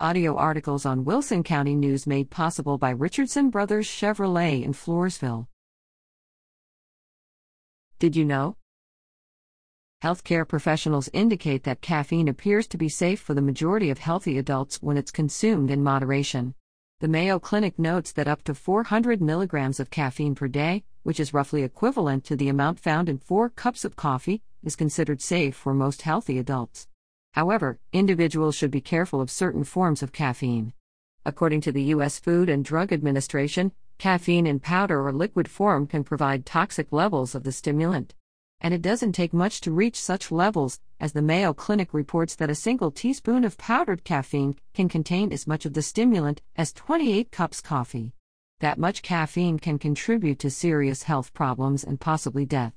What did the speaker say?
Audio articles on Wilson County News made possible by Richardson Brothers Chevrolet in Floresville. Did you know? Healthcare professionals indicate that caffeine appears to be safe for the majority of healthy adults when it's consumed in moderation. The Mayo Clinic notes that up to 400 milligrams of caffeine per day, which is roughly equivalent to the amount found in four cups of coffee, is considered safe for most healthy adults. However, individuals should be careful of certain forms of caffeine. According to the U.S. Food and Drug Administration, caffeine in powder or liquid form can provide toxic levels of the stimulant. And it doesn't take much to reach such levels, as the Mayo Clinic reports that a single teaspoon of powdered caffeine can contain as much of the stimulant as 28 cups coffee. That much caffeine can contribute to serious health problems and possibly death.